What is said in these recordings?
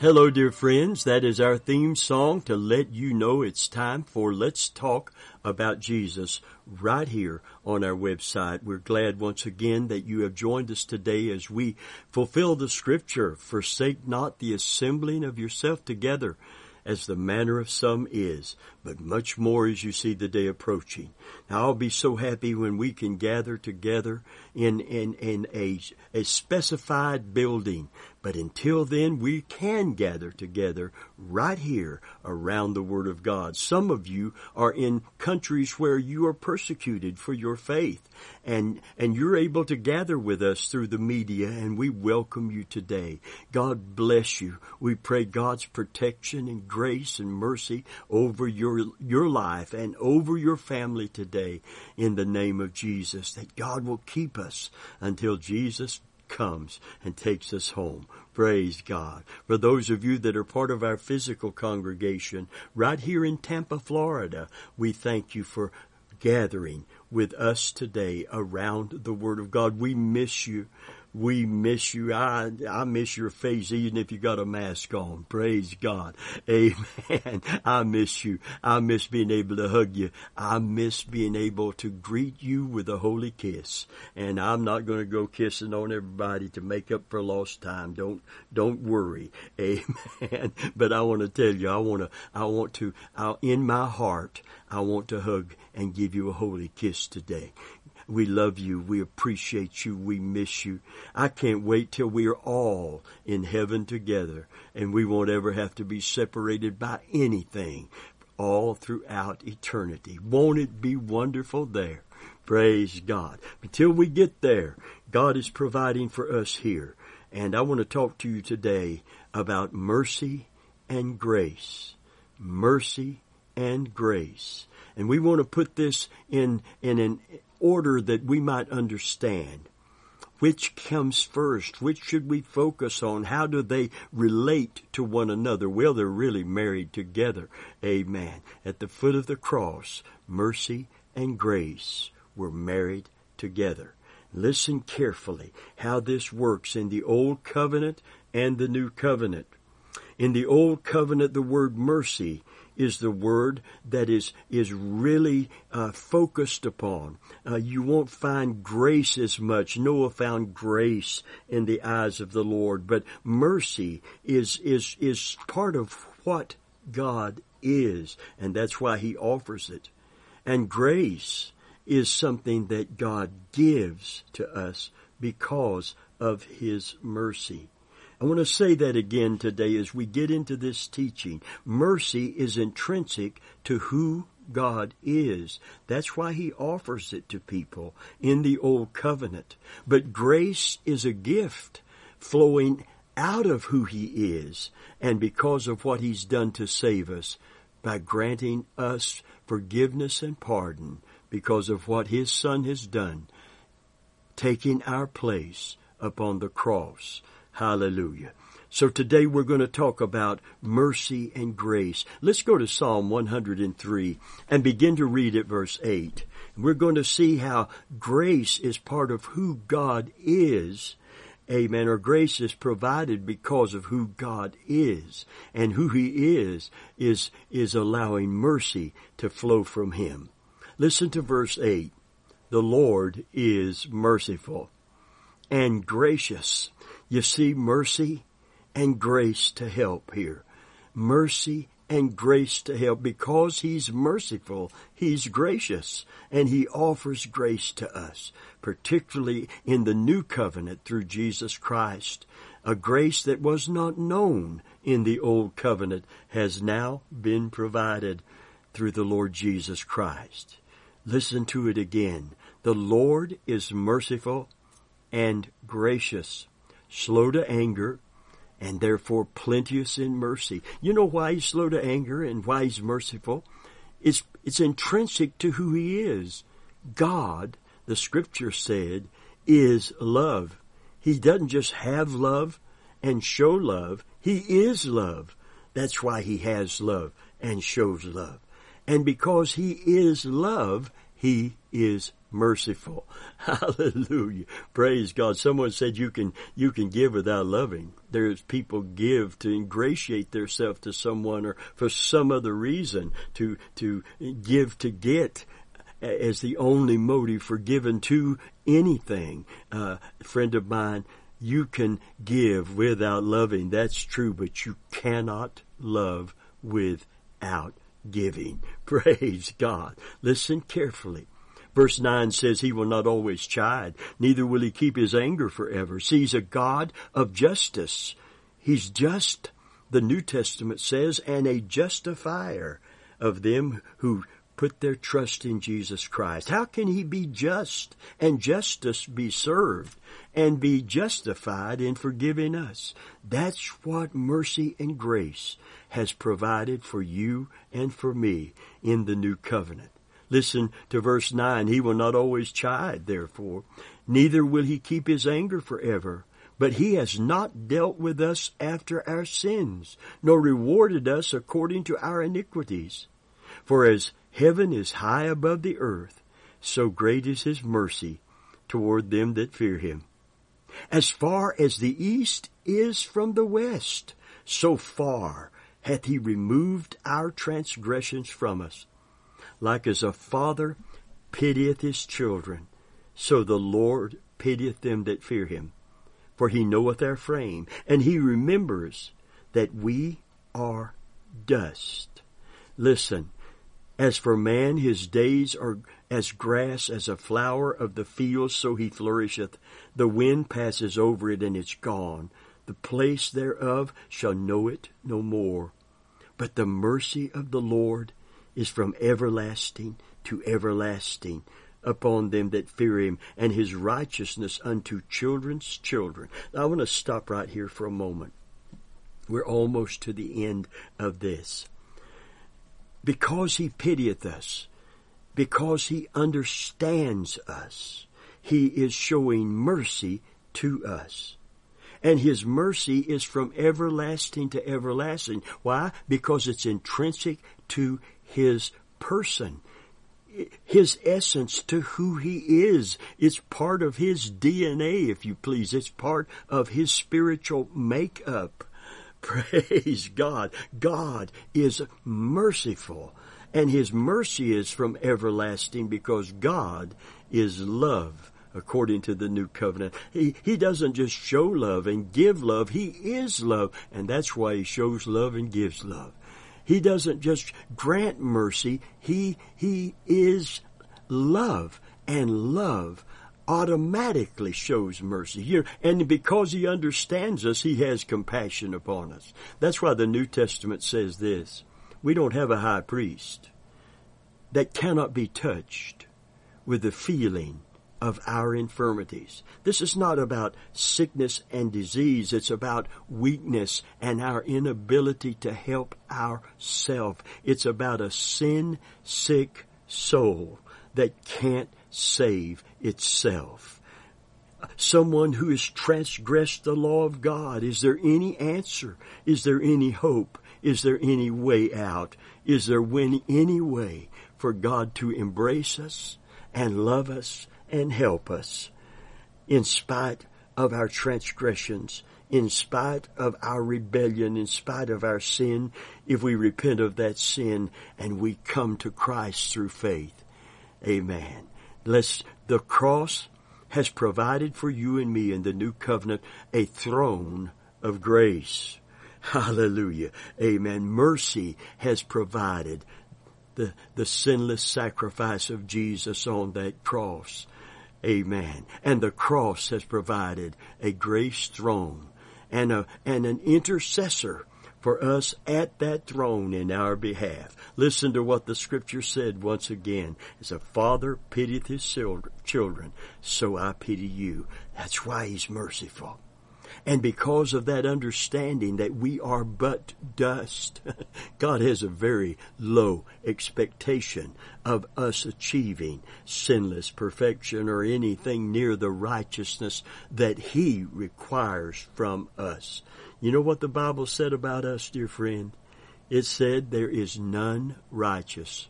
Hello, dear friends. That is our theme song to let you know it's time for Let's Talk About Jesus right here on our website. We're glad once again that you have joined us today as we fulfill the scripture, forsake not the assembling of yourself together as the manner of some is, but much more as you see the day approaching. Now I'll be so happy when we can gather together in, in, in a, a specified building but until then, we can gather together right here around the Word of God. Some of you are in countries where you are persecuted for your faith and, and you're able to gather with us through the media and we welcome you today. God bless you. We pray God's protection and grace and mercy over your, your life and over your family today in the name of Jesus that God will keep us until Jesus comes and takes us home. Praise God. For those of you that are part of our physical congregation right here in Tampa, Florida, we thank you for gathering with us today around the Word of God. We miss you. We miss you. I, I miss your face even if you got a mask on. Praise God. Amen. I miss you. I miss being able to hug you. I miss being able to greet you with a holy kiss. And I'm not going to go kissing on everybody to make up for lost time. Don't, don't worry. Amen. But I want to tell you, I want to, I want to, I, in my heart, I want to hug and give you a holy kiss today. We love you. We appreciate you. We miss you. I can't wait till we are all in heaven together and we won't ever have to be separated by anything all throughout eternity. Won't it be wonderful there? Praise God. Until we get there, God is providing for us here. And I want to talk to you today about mercy and grace. Mercy and grace. And we want to put this in, in an order that we might understand. Which comes first? Which should we focus on? How do they relate to one another? Well, they're really married together. Amen. At the foot of the cross, mercy and grace were married together. Listen carefully how this works in the Old Covenant and the New Covenant. In the Old Covenant, the word mercy is the word that is is really uh, focused upon. Uh, you won't find grace as much. Noah found grace in the eyes of the Lord, but mercy is is is part of what God is, and that's why He offers it. And grace is something that God gives to us because of His mercy. I want to say that again today as we get into this teaching. Mercy is intrinsic to who God is. That's why He offers it to people in the Old Covenant. But grace is a gift flowing out of who He is and because of what He's done to save us by granting us forgiveness and pardon because of what His Son has done, taking our place upon the cross. Hallelujah. So today we're going to talk about mercy and grace. Let's go to Psalm 103 and begin to read at verse 8. We're going to see how grace is part of who God is. Amen. Or grace is provided because of who God is. And who He is, is, is allowing mercy to flow from Him. Listen to verse 8. The Lord is merciful and gracious you see mercy and grace to help here. Mercy and grace to help. Because He's merciful, He's gracious, and He offers grace to us, particularly in the new covenant through Jesus Christ. A grace that was not known in the old covenant has now been provided through the Lord Jesus Christ. Listen to it again. The Lord is merciful and gracious slow to anger, and therefore plenteous in mercy. You know why he's slow to anger and why he's merciful? It's, it's intrinsic to who he is. God, the scripture said, is love. He doesn't just have love and show love. He is love. That's why he has love and shows love. And because he is love, he is merciful. Hallelujah. Praise God. Someone said you can, you can give without loving. There's people give to ingratiate themselves to someone or for some other reason to, to give to get as the only motive for giving to anything. Uh, friend of mine, you can give without loving. That's true, but you cannot love without giving. Praise God. Listen carefully. Verse 9 says he will not always chide, neither will he keep his anger forever. See, he's a God of justice. He's just, the New Testament says, and a justifier of them who put their trust in Jesus Christ. How can he be just and justice be served and be justified in forgiving us? That's what mercy and grace has provided for you and for me in the new covenant. Listen to verse 9. He will not always chide, therefore, neither will he keep his anger forever. But he has not dealt with us after our sins, nor rewarded us according to our iniquities. For as heaven is high above the earth, so great is his mercy toward them that fear him. As far as the east is from the west, so far hath he removed our transgressions from us like as a father pitieth his children, so the Lord pitieth them that fear him. For he knoweth our frame, and he remembers that we are dust. Listen, as for man, his days are as grass, as a flower of the field, so he flourisheth. The wind passes over it, and it's gone. The place thereof shall know it no more. But the mercy of the Lord is from everlasting to everlasting upon them that fear him, and his righteousness unto children's children. Now, I want to stop right here for a moment. We're almost to the end of this. Because he pitieth us, because he understands us, he is showing mercy to us. And his mercy is from everlasting to everlasting. Why? Because it's intrinsic to his person, his essence to who he is. It's part of his DNA, if you please. It's part of his spiritual makeup. Praise God. God is merciful and his mercy is from everlasting because God is love according to the new covenant. He, he doesn't just show love and give love. He is love. And that's why he shows love and gives love. He doesn't just grant mercy. He, he is love and love automatically shows mercy here. And because he understands us, he has compassion upon us. That's why the New Testament says this. We don't have a high priest that cannot be touched with the feeling of our infirmities. This is not about sickness and disease. It's about weakness and our inability to help ourselves. It's about a sin sick soul that can't save itself. Someone who has transgressed the law of God. Is there any answer? Is there any hope? Is there any way out? Is there any way for God to embrace us and love us and help us in spite of our transgressions, in spite of our rebellion, in spite of our sin, if we repent of that sin and we come to Christ through faith. Amen. Let's, the cross has provided for you and me in the new covenant a throne of grace. Hallelujah. Amen. Mercy has provided the, the sinless sacrifice of Jesus on that cross. Amen. And the cross has provided a grace throne and a, and an intercessor for us at that throne in our behalf. Listen to what the scripture said once again. As a father pitieth his children, so I pity you. That's why he's merciful. And because of that understanding that we are but dust, God has a very low expectation of us achieving sinless perfection or anything near the righteousness that He requires from us. You know what the Bible said about us, dear friend? It said there is none righteous.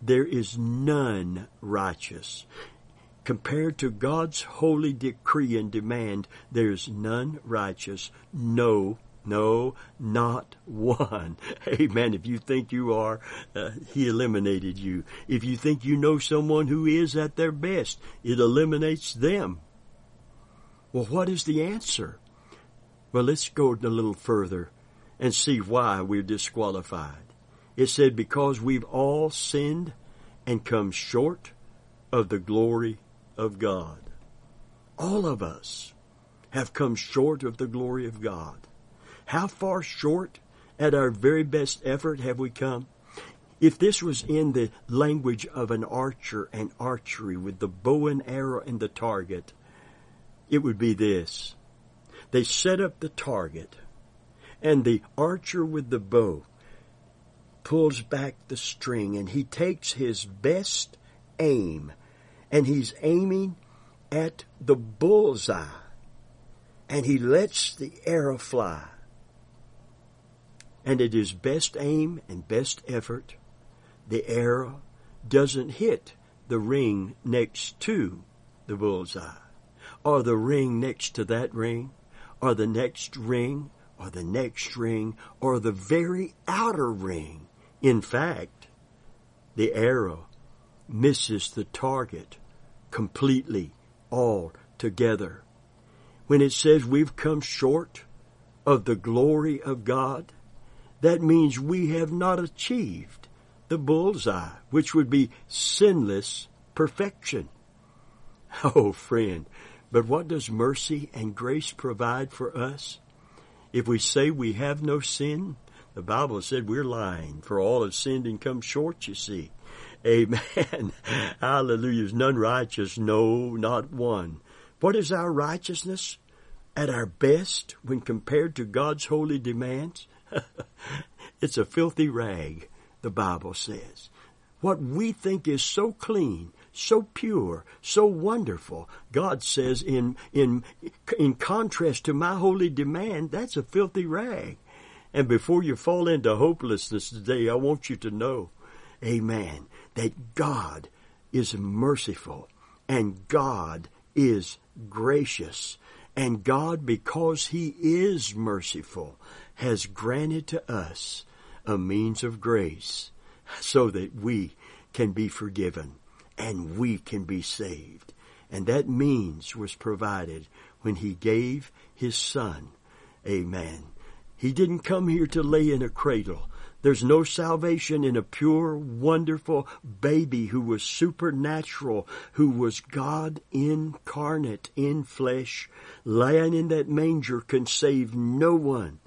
there is none righteous. Compared to God's holy decree and demand, there's none righteous, no no, not one. Amen. If you think you are, uh, He eliminated you. If you think you know someone who is at their best, it eliminates them. Well, what is the answer? Well, let's go a little further and see why we're disqualified. It said, because we've all sinned and come short of the glory of God. All of us have come short of the glory of God. How far short at our very best effort have we come? If this was in the language of an archer and archery with the bow and arrow and the target, it would be this. They set up the target, and the archer with the bow pulls back the string, and he takes his best aim, and he's aiming at the bullseye, and he lets the arrow fly. And at his best aim and best effort, the arrow doesn't hit the ring next to the bullseye, or the ring next to that ring, or the next ring, or the next ring, or the very outer ring. In fact, the arrow misses the target completely, all together. When it says we've come short of the glory of God, that means we have not achieved the bullseye, which would be sinless perfection. Oh, friend, but what does mercy and grace provide for us? If we say we have no sin, the Bible said we're lying, for all have sinned and come short, you see. Amen. Hallelujah. There's none righteous, no, not one. What is our righteousness? At our best when compared to God's holy demands? it's a filthy rag, the Bible says. What we think is so clean, so pure, so wonderful, God says in, in, in contrast to my holy demand, that's a filthy rag. And before you fall into hopelessness today, I want you to know, amen, that God is merciful and God is gracious. And God, because He is merciful, has granted to us a means of grace so that we can be forgiven and we can be saved. And that means was provided when he gave his son. Amen. He didn't come here to lay in a cradle. There's no salvation in a pure, wonderful baby who was supernatural, who was God incarnate in flesh. Lying in that manger can save no one.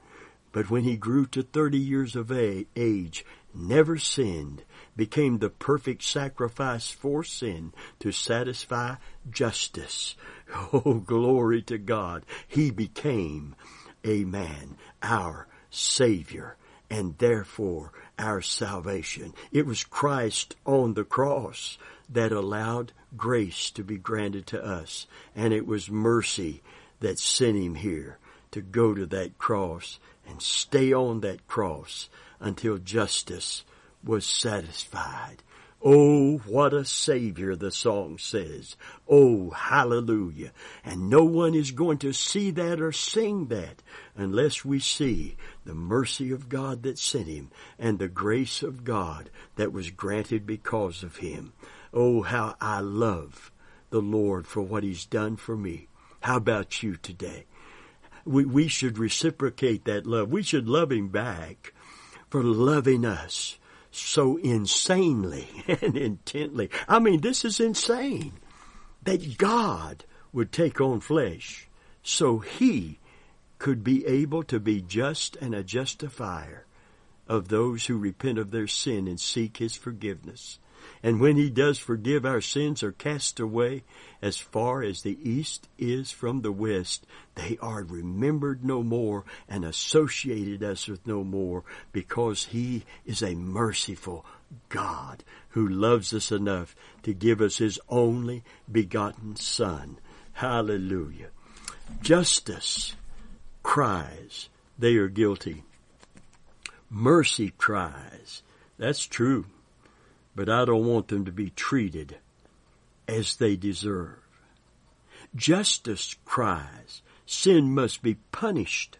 But when he grew to thirty years of age, never sinned, became the perfect sacrifice for sin to satisfy justice. Oh, glory to God. He became a man, our Savior, and therefore our salvation. It was Christ on the cross that allowed grace to be granted to us, and it was mercy that sent him here to go to that cross and stay on that cross until justice was satisfied. Oh, what a Savior, the song says. Oh, hallelujah. And no one is going to see that or sing that unless we see the mercy of God that sent him and the grace of God that was granted because of him. Oh, how I love the Lord for what he's done for me. How about you today? we, we should reciprocate that love. We should love him back for loving us so insanely and intently. I mean, this is insane that God would take on flesh so he could be able to be just and a justifier of those who repent of their sin and seek his forgiveness. And when he does forgive our sins are cast away as far as the east is from the west, they are remembered no more and associated us with no more because he is a merciful God who loves us enough to give us his only begotten son. Hallelujah. Justice cries they are guilty. Mercy cries. That's true. But I don't want them to be treated as they deserve. Justice cries, sin must be punished.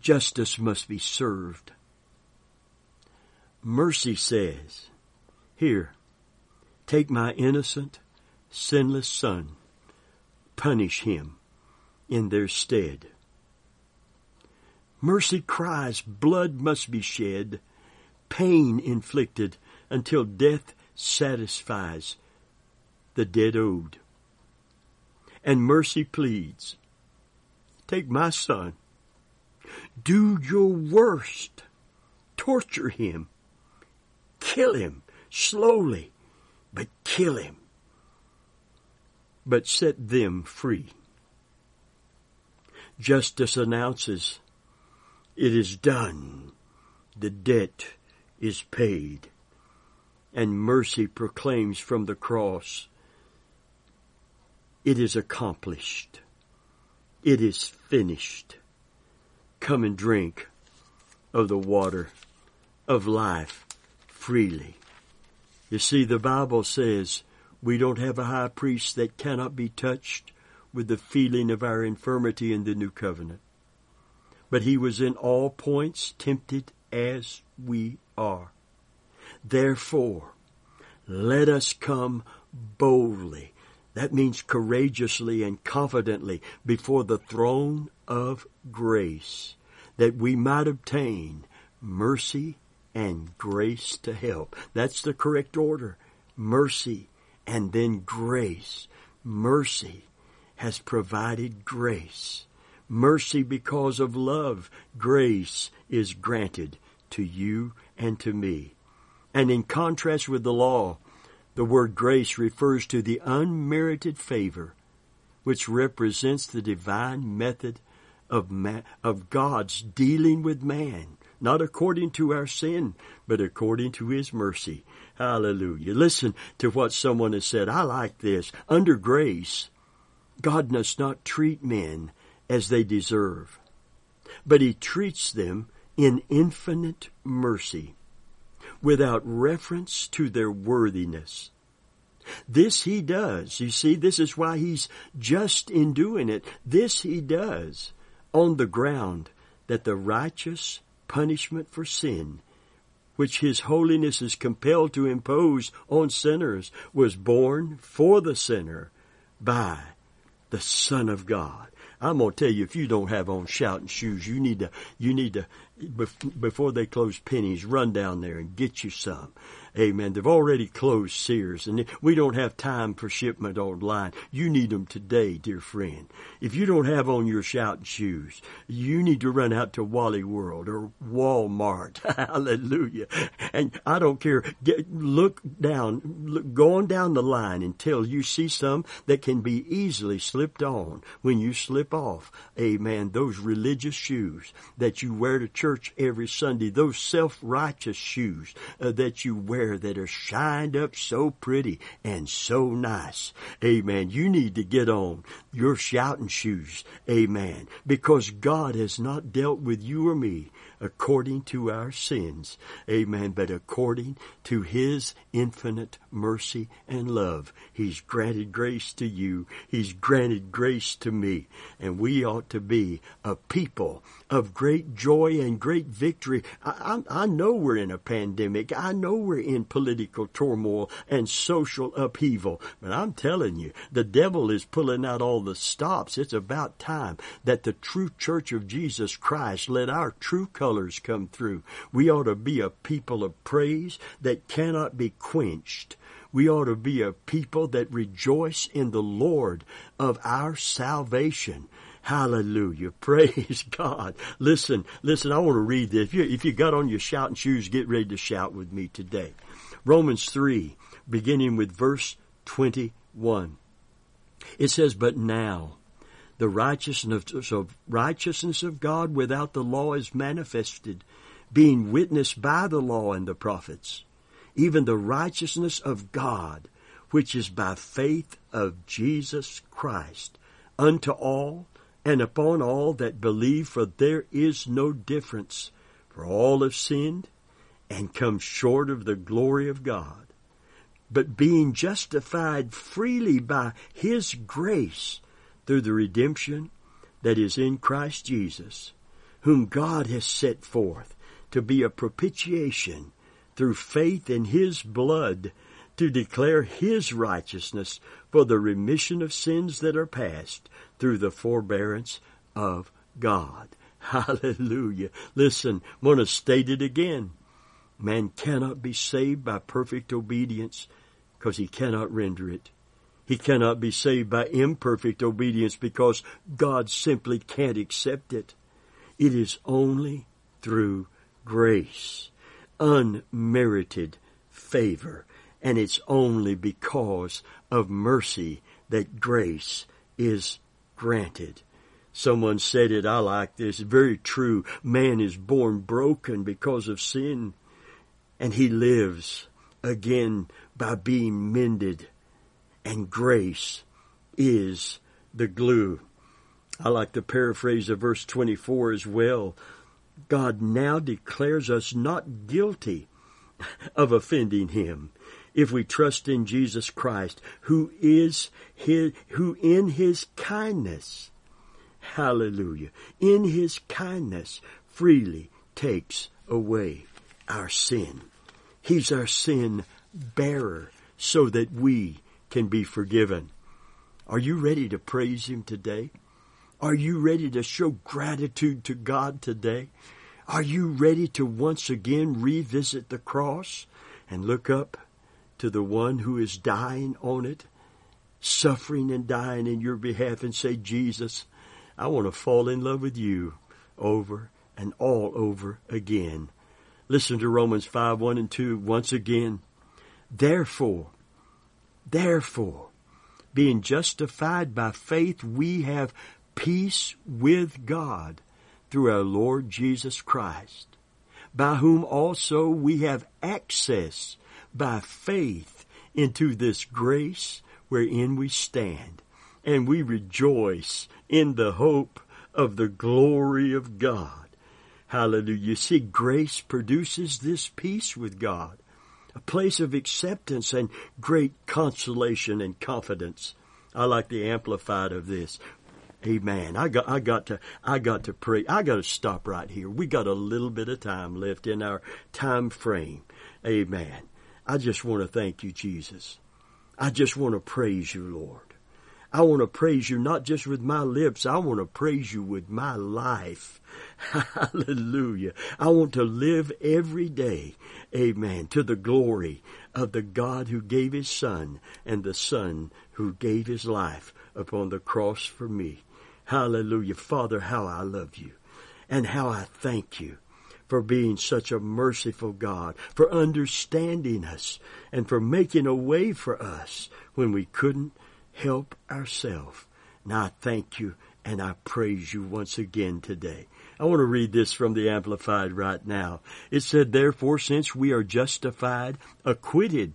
Justice must be served. Mercy says, Here, take my innocent, sinless son, punish him in their stead. Mercy cries, blood must be shed, pain inflicted until death satisfies the debt owed. And mercy pleads, take my son, do your worst, torture him, kill him slowly, but kill him, but set them free. Justice announces, it is done. The debt is paid. And mercy proclaims from the cross, it is accomplished. It is finished. Come and drink of the water of life freely. You see, the Bible says we don't have a high priest that cannot be touched with the feeling of our infirmity in the new covenant. But he was in all points tempted as we are. Therefore, let us come boldly. That means courageously and confidently before the throne of grace that we might obtain mercy and grace to help. That's the correct order. Mercy and then grace. Mercy has provided grace. Mercy because of love. Grace is granted to you and to me. And in contrast with the law, the word grace refers to the unmerited favor which represents the divine method of, of God's dealing with man, not according to our sin, but according to His mercy. Hallelujah. Listen to what someone has said. I like this. Under grace, God does not treat men as they deserve, but He treats them in infinite mercy without reference to their worthiness. This he does. You see, this is why he's just in doing it. This he does on the ground that the righteous punishment for sin, which his holiness is compelled to impose on sinners, was borne for the sinner by the Son of God. I'm gonna tell you, if you don't have on shouting shoes, you need to, you need to, before they close Penney's, run down there and get you some. Amen. They've already closed Sears and we don't have time for shipment online. You need them today, dear friend. If you don't have on your shouting shoes, you need to run out to Wally World or Walmart. Hallelujah. And I don't care. Get, look down, look, go on down the line until you see some that can be easily slipped on when you slip off. Amen. Those religious shoes that you wear to church every Sunday, those self-righteous shoes uh, that you wear that are shined up so pretty and so nice. Amen. You need to get on your shouting shoes. Amen. Because God has not dealt with you or me according to our sins. Amen. But according to His infinite mercy and love. He's granted grace to you. He's granted grace to me. And we ought to be a people of great joy and great victory. I, I, I know we're in a pandemic. I know we're in political turmoil and social upheaval. But I'm telling you, the devil is pulling out all the stops. It's about time that the true church of Jesus Christ let our true colors come through. We ought to be a people of praise that cannot be quenched. We ought to be a people that rejoice in the Lord of our salvation. Hallelujah. Praise God. Listen, listen, I want to read this. If you, if you got on your shouting shoes, get ready to shout with me today. Romans 3, beginning with verse 21. It says, But now the righteousness of, righteousness of God without the law is manifested, being witnessed by the law and the prophets, even the righteousness of God, which is by faith of Jesus Christ, unto all and upon all that believe, for there is no difference, for all have sinned and come short of the glory of God. But being justified freely by His grace through the redemption that is in Christ Jesus, whom God has set forth to be a propitiation through faith in His blood to declare His righteousness for the remission of sins that are past through the forbearance of God. Hallelujah. Listen, I'm going to state it again. Man cannot be saved by perfect obedience because he cannot render it. He cannot be saved by imperfect obedience because God simply can't accept it. It is only through grace, unmerited favor, and it's only because of mercy that grace is granted. Someone said it, I like this, very true. Man is born broken because of sin, and he lives again by being mended and grace is the glue. I like the paraphrase of verse 24 as well. God now declares us not guilty of offending him if we trust in Jesus Christ, who is his, who in his kindness, hallelujah, in his kindness freely takes away our sin. He's our sin bearer so that we can be forgiven. Are you ready to praise Him today? Are you ready to show gratitude to God today? Are you ready to once again revisit the cross and look up to the one who is dying on it, suffering and dying in your behalf and say, Jesus, I want to fall in love with you over and all over again. Listen to Romans 5, 1 and 2 once again. Therefore, Therefore, being justified by faith, we have peace with God through our Lord Jesus Christ, by whom also we have access by faith into this grace wherein we stand, and we rejoice in the hope of the glory of God. Hallelujah. You see, grace produces this peace with God a place of acceptance and great consolation and confidence. I like the amplified of this. Amen. I got, I got to, I got to pray. I got to stop right here. We got a little bit of time left in our time frame. Amen. I just want to thank you, Jesus. I just want to praise you, Lord. I want to praise you not just with my lips. I want to praise you with my life. Hallelujah. I want to live every day, amen, to the glory of the God who gave his son and the son who gave his life upon the cross for me. Hallelujah. Father, how I love you and how I thank you for being such a merciful God, for understanding us and for making a way for us when we couldn't help ourselves. Now I thank you and I praise you once again today. I want to read this from the Amplified right now. It said, Therefore, since we are justified, acquitted,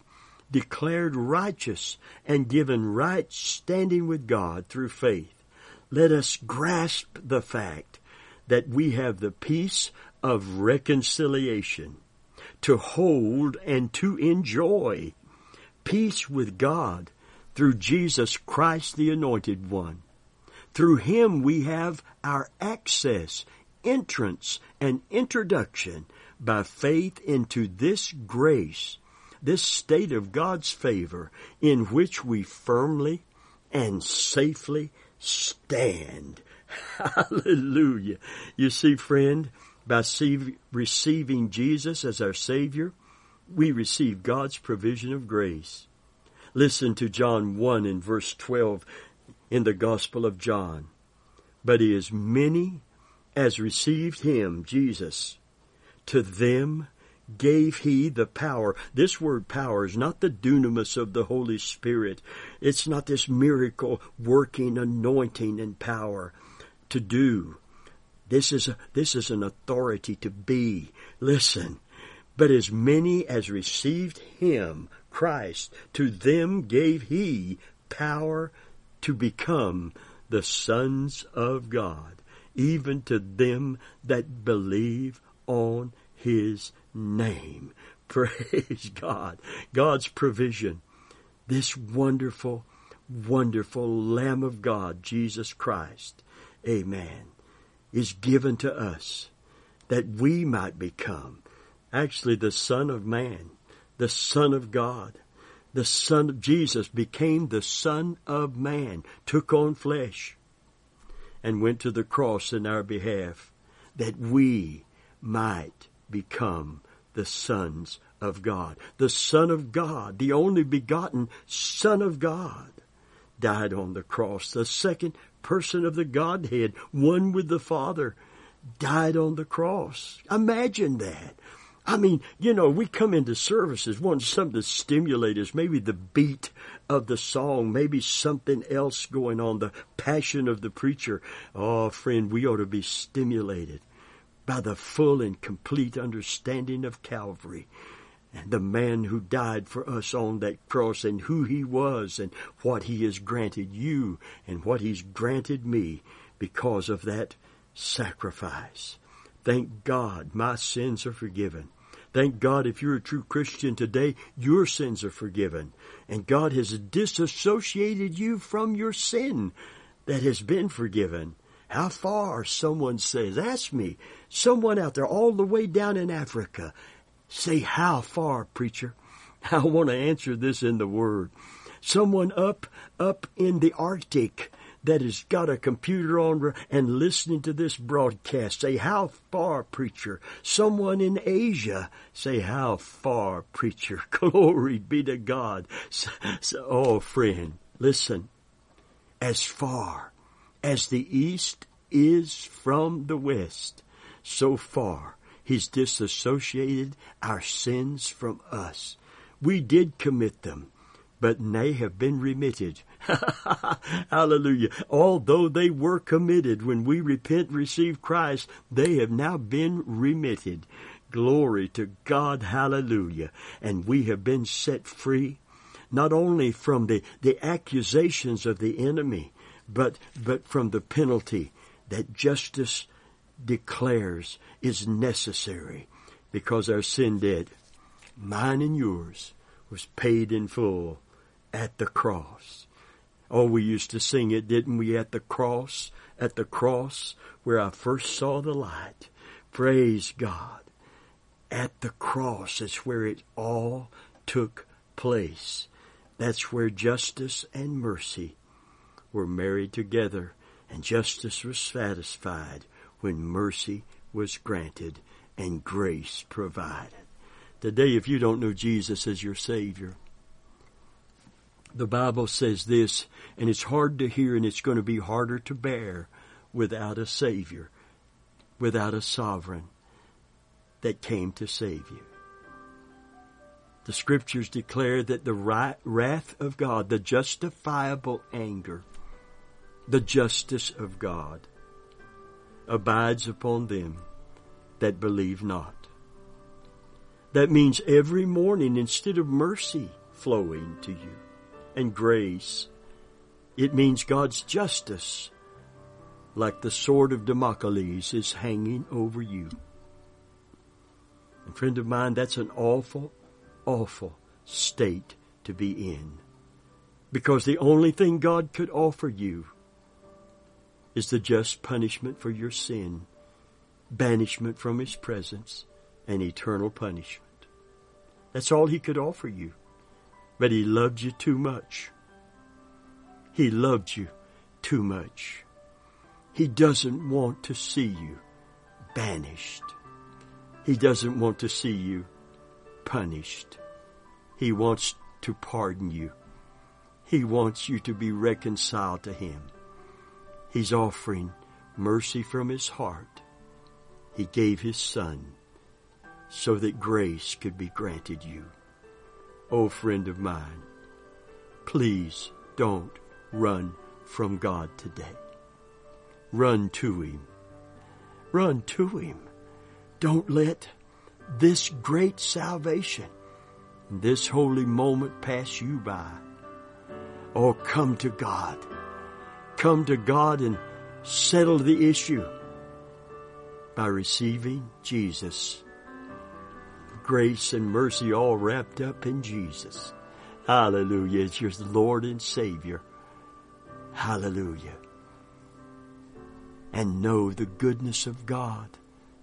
declared righteous, and given right standing with God through faith, let us grasp the fact that we have the peace of reconciliation to hold and to enjoy peace with God through Jesus Christ the Anointed One. Through Him we have our access, entrance, and introduction by faith into this grace, this state of God's favor in which we firmly and safely stand. Hallelujah. You see, friend, by receiving Jesus as our Savior, we receive God's provision of grace. Listen to John 1 in verse 12 in the Gospel of John. But as many as received him, Jesus, to them gave he the power. This word power is not the dunamis of the Holy Spirit. It's not this miracle working anointing and power to do. This is a, this is an authority to be. Listen. But as many as received him, Christ, to them gave he power to become the sons of God, even to them that believe on His name. Praise God. God's provision. This wonderful, wonderful Lamb of God, Jesus Christ, amen, is given to us that we might become actually the Son of Man, the Son of God. The Son of Jesus became the Son of Man, took on flesh, and went to the cross in our behalf that we might become the sons of God. The Son of God, the only begotten Son of God, died on the cross. The second person of the Godhead, one with the Father, died on the cross. Imagine that. I mean, you know, we come into services wanting something to stimulate us, maybe the beat of the song, maybe something else going on, the passion of the preacher. Oh, friend, we ought to be stimulated by the full and complete understanding of Calvary the man who died for us on that cross and who he was and what he has granted you and what he's granted me because of that sacrifice. Thank God my sins are forgiven. Thank God if you're a true Christian today, your sins are forgiven. And God has disassociated you from your sin that has been forgiven. How far? Someone says. Ask me. Someone out there all the way down in Africa. Say, how far, preacher? I want to answer this in the Word. Someone up, up in the Arctic that has got a computer on and listening to this broadcast say, How far, preacher? Someone in Asia say, How far, preacher? Glory be to God. So, so, oh, friend, listen. As far as the east is from the west, so far he's disassociated our sins from us. We did commit them, but they have been remitted Hallelujah. Although they were committed when we repent receive Christ, they have now been remitted. Glory to God. Hallelujah. And we have been set free not only from the, the accusations of the enemy, but, but from the penalty that justice declares is necessary because our sin debt, mine and yours, was paid in full at the cross. Oh, we used to sing it, didn't we, at the cross, at the cross where I first saw the light. Praise God. At the cross is where it all took place. That's where justice and mercy were married together, and justice was satisfied when mercy was granted and grace provided. Today, if you don't know Jesus as your Savior, the Bible says this, and it's hard to hear and it's going to be harder to bear without a Savior, without a sovereign that came to save you. The scriptures declare that the wrath of God, the justifiable anger, the justice of God, abides upon them that believe not. That means every morning, instead of mercy flowing to you, and grace. It means God's justice, like the sword of Damocles, is hanging over you. And friend of mine, that's an awful, awful state to be in. Because the only thing God could offer you is the just punishment for your sin, banishment from His presence, and eternal punishment. That's all He could offer you. But He loved you too much. He loved you too much. He doesn't want to see you banished. He doesn't want to see you punished. He wants to pardon you. He wants you to be reconciled to Him. He's offering mercy from His heart. He gave His Son so that grace could be granted you. Oh, friend of mine, please don't run from God today. Run to Him. Run to Him. Don't let this great salvation, this holy moment pass you by. Oh, come to God. Come to God and settle the issue by receiving Jesus grace and mercy all wrapped up in Jesus. Hallelujah. It's your Lord and Savior. Hallelujah. And know the goodness of God,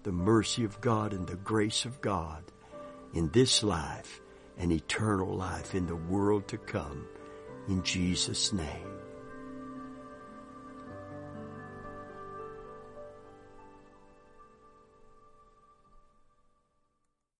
the mercy of God, and the grace of God in this life and eternal life in the world to come. In Jesus' name.